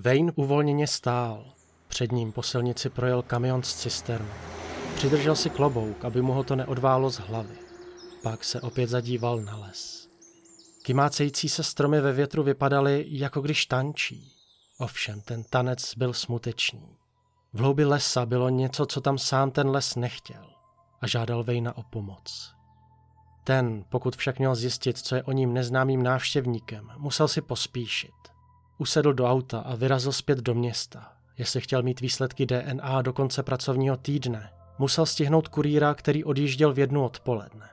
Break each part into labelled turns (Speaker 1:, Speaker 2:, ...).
Speaker 1: Wayne uvolněně stál. Před ním po silnici projel kamion z cisterny. Přidržel si klobouk, aby mu ho to neodválo z hlavy. Pak se opět zadíval na les. Kymácející se stromy ve větru vypadaly, jako když tančí. Ovšem, ten tanec byl smutečný. V hloubi lesa bylo něco, co tam sám ten les nechtěl a žádal Vejna o pomoc. Ten, pokud však měl zjistit, co je o ním neznámým návštěvníkem, musel si pospíšit. Usedl do auta a vyrazil zpět do města. Jestli chtěl mít výsledky DNA do konce pracovního týdne, musel stihnout kurýra, který odjížděl v jednu odpoledne.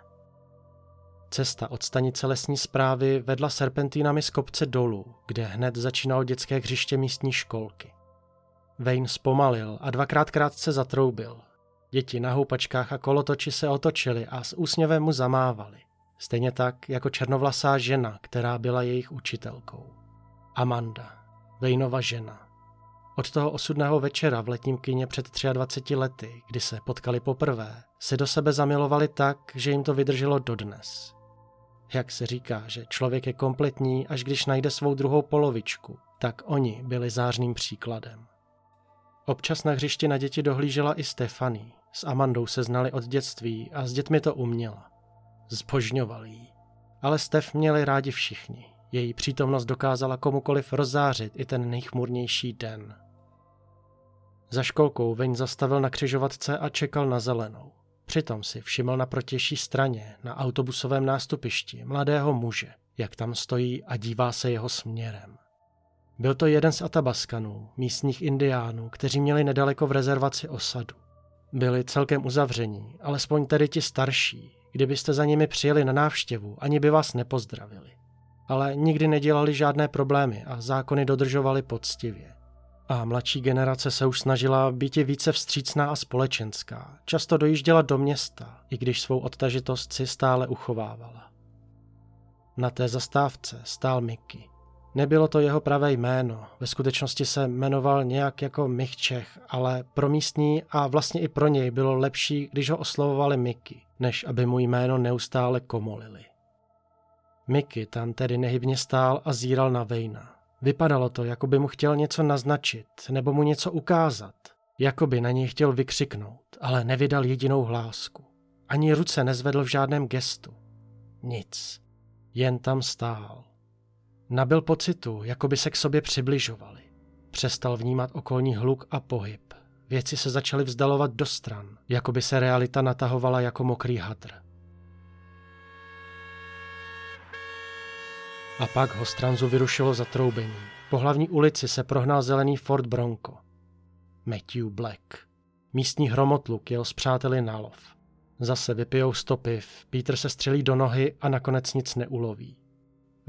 Speaker 1: Cesta od stanice lesní zprávy vedla serpentínami z kopce dolů, kde hned začínalo dětské hřiště místní školky. Wayne zpomalil a dvakrát krátce zatroubil. Děti na houpačkách a kolotoči se otočili a s úsměvem mu zamávali. Stejně tak jako černovlasá žena, která byla jejich učitelkou. Amanda, Wayneova žena. Od toho osudného večera v letním kině před 23 lety, kdy se potkali poprvé, se do sebe zamilovali tak, že jim to vydrželo dodnes. Jak se říká, že člověk je kompletní, až když najde svou druhou polovičku, tak oni byli zářným příkladem. Občas na hřišti na děti dohlížela i Stefany. S Amandou se znali od dětství a s dětmi to uměla. Zbožňovali jí. Ale Stef měli rádi všichni. Její přítomnost dokázala komukoliv rozzářit i ten nejchmurnější den. Za školkou Veň zastavil na křižovatce a čekal na zelenou. Přitom si všiml na protější straně, na autobusovém nástupišti, mladého muže, jak tam stojí a dívá se jeho směrem. Byl to jeden z Atabaskanů, místních indiánů, kteří měli nedaleko v rezervaci osadu. Byli celkem uzavření, alespoň tedy ti starší. Kdybyste za nimi přijeli na návštěvu, ani by vás nepozdravili. Ale nikdy nedělali žádné problémy a zákony dodržovali poctivě. A mladší generace se už snažila být více vstřícná a společenská. Často dojížděla do města, i když svou odtažitost si stále uchovávala. Na té zastávce stál Mickey. Nebylo to jeho pravé jméno, ve skutečnosti se jmenoval nějak jako Michčech, ale pro místní a vlastně i pro něj bylo lepší, když ho oslovovali Mickey, než aby mu jméno neustále komolili. Mickey tam tedy nehybně stál a zíral na Vejna. Vypadalo to, jako by mu chtěl něco naznačit nebo mu něco ukázat. Jako by na něj chtěl vykřiknout, ale nevydal jedinou hlásku. Ani ruce nezvedl v žádném gestu. Nic. Jen tam stál. Nabil pocitu, jako by se k sobě přibližovali. Přestal vnímat okolní hluk a pohyb. Věci se začaly vzdalovat do stran, jako by se realita natahovala jako mokrý hadr. A pak ho stranzu vyrušilo zatroubení. Po hlavní ulici se prohnal zelený Ford Bronco. Matthew Black. Místní hromotluk jel s přáteli na lov. Zase vypijou stopiv, Peter se střelí do nohy a nakonec nic neuloví.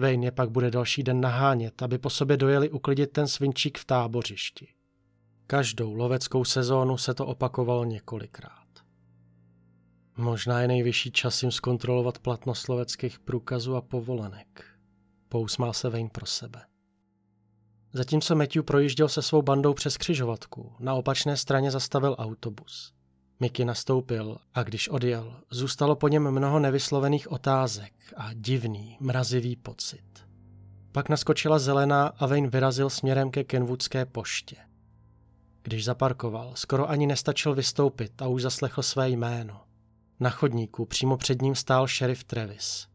Speaker 1: Je pak bude další den nahánět, aby po sobě dojeli uklidit ten svinčík v tábořišti. Každou loveckou sezónu se to opakovalo několikrát. Možná je nejvyšší čas jim zkontrolovat platnost loveckých průkazů a povolenek. Pousmál se Wayne pro sebe. Zatímco Matthew projížděl se svou bandou přes křižovatku, na opačné straně zastavil autobus. Mickey nastoupil a když odjel, zůstalo po něm mnoho nevyslovených otázek a divný, mrazivý pocit. Pak naskočila zelená a Wayne vyrazil směrem ke Kenwoodské poště. Když zaparkoval, skoro ani nestačil vystoupit a už zaslechl své jméno. Na chodníku přímo před ním stál šerif Travis.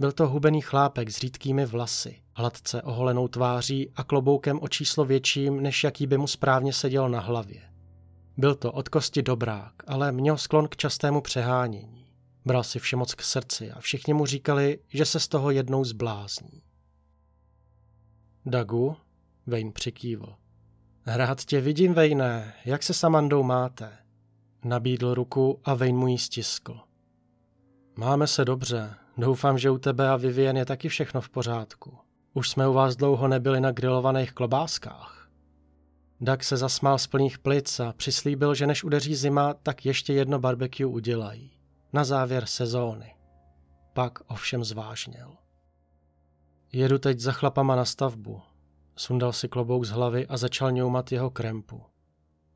Speaker 1: Byl to hubený chlápek s řídkými vlasy, hladce oholenou tváří a kloboukem o číslo větším, než jaký by mu správně seděl na hlavě. Byl to od kosti dobrák, ale měl sklon k častému přehánění. Bral si vše moc k srdci a všichni mu říkali, že se z toho jednou zblázní. Dagu? Wayne přikývl. Hrát tě vidím, Wayne, jak se s Amandou máte? Nabídl ruku a Wayne mu ji stiskl. Máme se dobře, doufám, že u tebe a Vivien je taky všechno v pořádku. Už jsme u vás dlouho nebyli na grilovaných klobáskách. Dak se zasmál z plných plic a přislíbil, že než udeří zima, tak ještě jedno barbecue udělají. Na závěr sezóny. Pak ovšem zvážněl. Jedu teď za chlapama na stavbu. Sundal si klobouk z hlavy a začal ňoumat jeho krempu.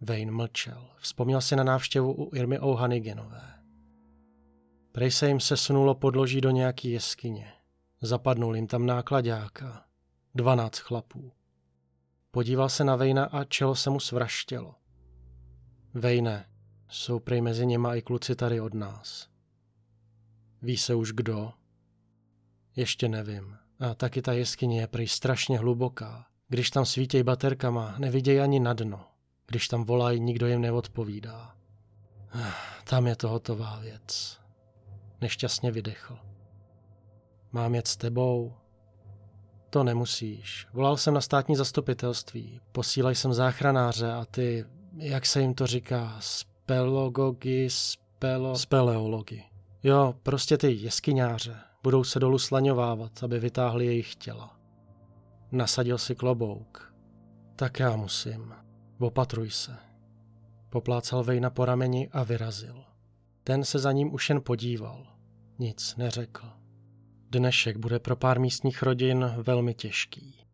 Speaker 1: Wayne mlčel. Vzpomněl si na návštěvu u Irmy O'Hanigenové. Prej se jim sesunulo podloží do nějaký jeskyně. Zapadnul jim tam nákladáka. Dvanáct chlapů. Podíval se na Vejna a čelo se mu svraštělo. Vejne, jsou prej mezi něma i kluci tady od nás. Ví se už kdo? Ještě nevím. A taky ta jeskyně je prej strašně hluboká. Když tam svítěj baterkama, nevidějí ani na dno. Když tam volají, nikdo jim neodpovídá. Tam je to hotová věc. Nešťastně vydechl. Mám jet s tebou? To nemusíš. Volal jsem na státní zastupitelství. Posílaj sem záchranáře a ty, jak se jim to říká, spelogogy, spelo... Speleology. Jo, prostě ty jeskyňáře. Budou se dolů slaňovávat, aby vytáhli jejich těla. Nasadil si klobouk. Tak já musím. Opatruj se. Poplácal Vejna po rameni a vyrazil. Ten se za ním už jen podíval. Nic neřekl. Dnešek bude pro pár místních rodin velmi těžký.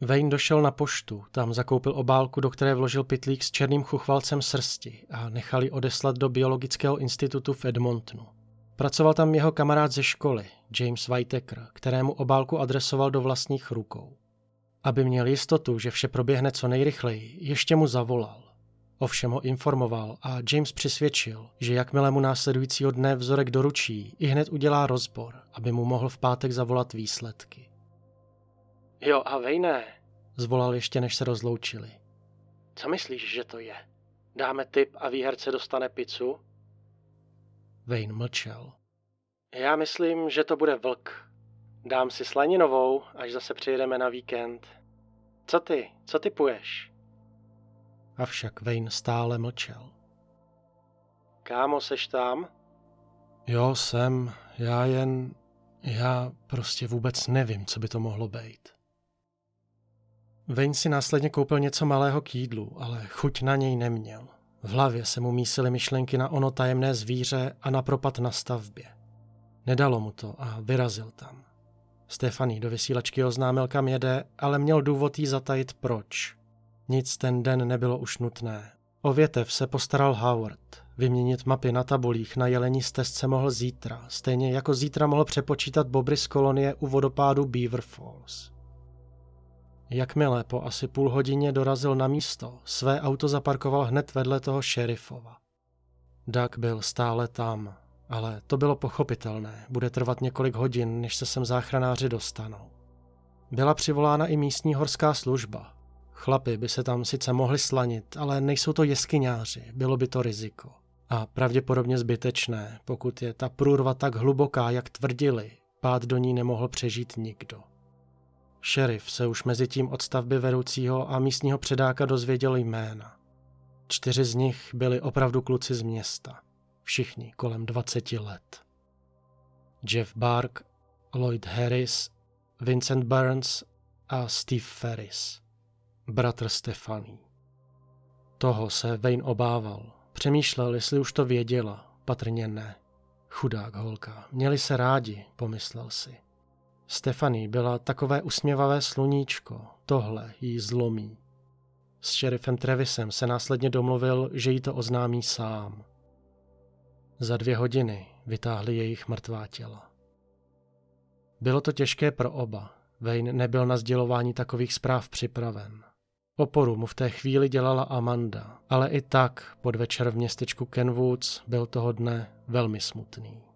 Speaker 1: Wayne došel na poštu, tam zakoupil obálku, do které vložil pitlík s černým chuchvalcem srsti a nechali odeslat do Biologického institutu v Edmontonu. Pracoval tam jeho kamarád ze školy, James Whitaker, kterému obálku adresoval do vlastních rukou. Aby měl jistotu, že vše proběhne co nejrychleji, ještě mu zavolal. Ovšem ho informoval a James přisvědčil, že jakmile mu následujícího dne vzorek doručí, i hned udělá rozbor, aby mu mohl v pátek zavolat výsledky. Jo a Vejne, zvolal ještě než se rozloučili. Co myslíš, že to je? Dáme tip a výherce dostane pizzu? Vejn mlčel. Já myslím, že to bude vlk. Dám si slaninovou, až zase přijedeme na víkend. Co ty? Co ty půješ? Avšak Vejn stále mlčel. Kámo, seš tam? Jo, jsem. Já jen... Já prostě vůbec nevím, co by to mohlo být. Vejn si následně koupil něco malého k jídlu, ale chuť na něj neměl. V hlavě se mu mísily myšlenky na ono tajemné zvíře a na propad na stavbě. Nedalo mu to a vyrazil tam. Stefaný do vysílačky oznámil, kam jede, ale měl důvod jí zatajit proč. Nic ten den nebylo už nutné. O větev se postaral Howard. Vyměnit mapy na tabulích na jelení stezce mohl zítra, stejně jako zítra mohl přepočítat bobry z kolonie u vodopádu Beaver Falls. Jakmile po asi půl hodině dorazil na místo, své auto zaparkoval hned vedle toho šerifova. Doug byl stále tam, ale to bylo pochopitelné, bude trvat několik hodin, než se sem záchranáři dostanou. Byla přivolána i místní horská služba. Chlapy by se tam sice mohli slanit, ale nejsou to jeskyňáři, bylo by to riziko. A pravděpodobně zbytečné, pokud je ta průrva tak hluboká, jak tvrdili, pád do ní nemohl přežít nikdo. Šerif se už mezi tím od stavby vedoucího a místního předáka dozvěděl jména. Čtyři z nich byli opravdu kluci z města. Všichni kolem 20 let. Jeff Bark, Lloyd Harris, Vincent Burns a Steve Ferris. Bratr Stefaný. Toho se Wayne obával. Přemýšlel, jestli už to věděla. Patrně ne. Chudák holka. Měli se rádi, pomyslel si. Stefany byla takové usměvavé sluníčko, tohle jí zlomí. S šerifem Trevisem se následně domluvil, že jí to oznámí sám. Za dvě hodiny vytáhli jejich mrtvá těla. Bylo to těžké pro oba. Wayne nebyl na sdělování takových zpráv připraven. Oporu mu v té chvíli dělala Amanda, ale i tak podvečer v městečku Kenwoods byl toho dne velmi smutný.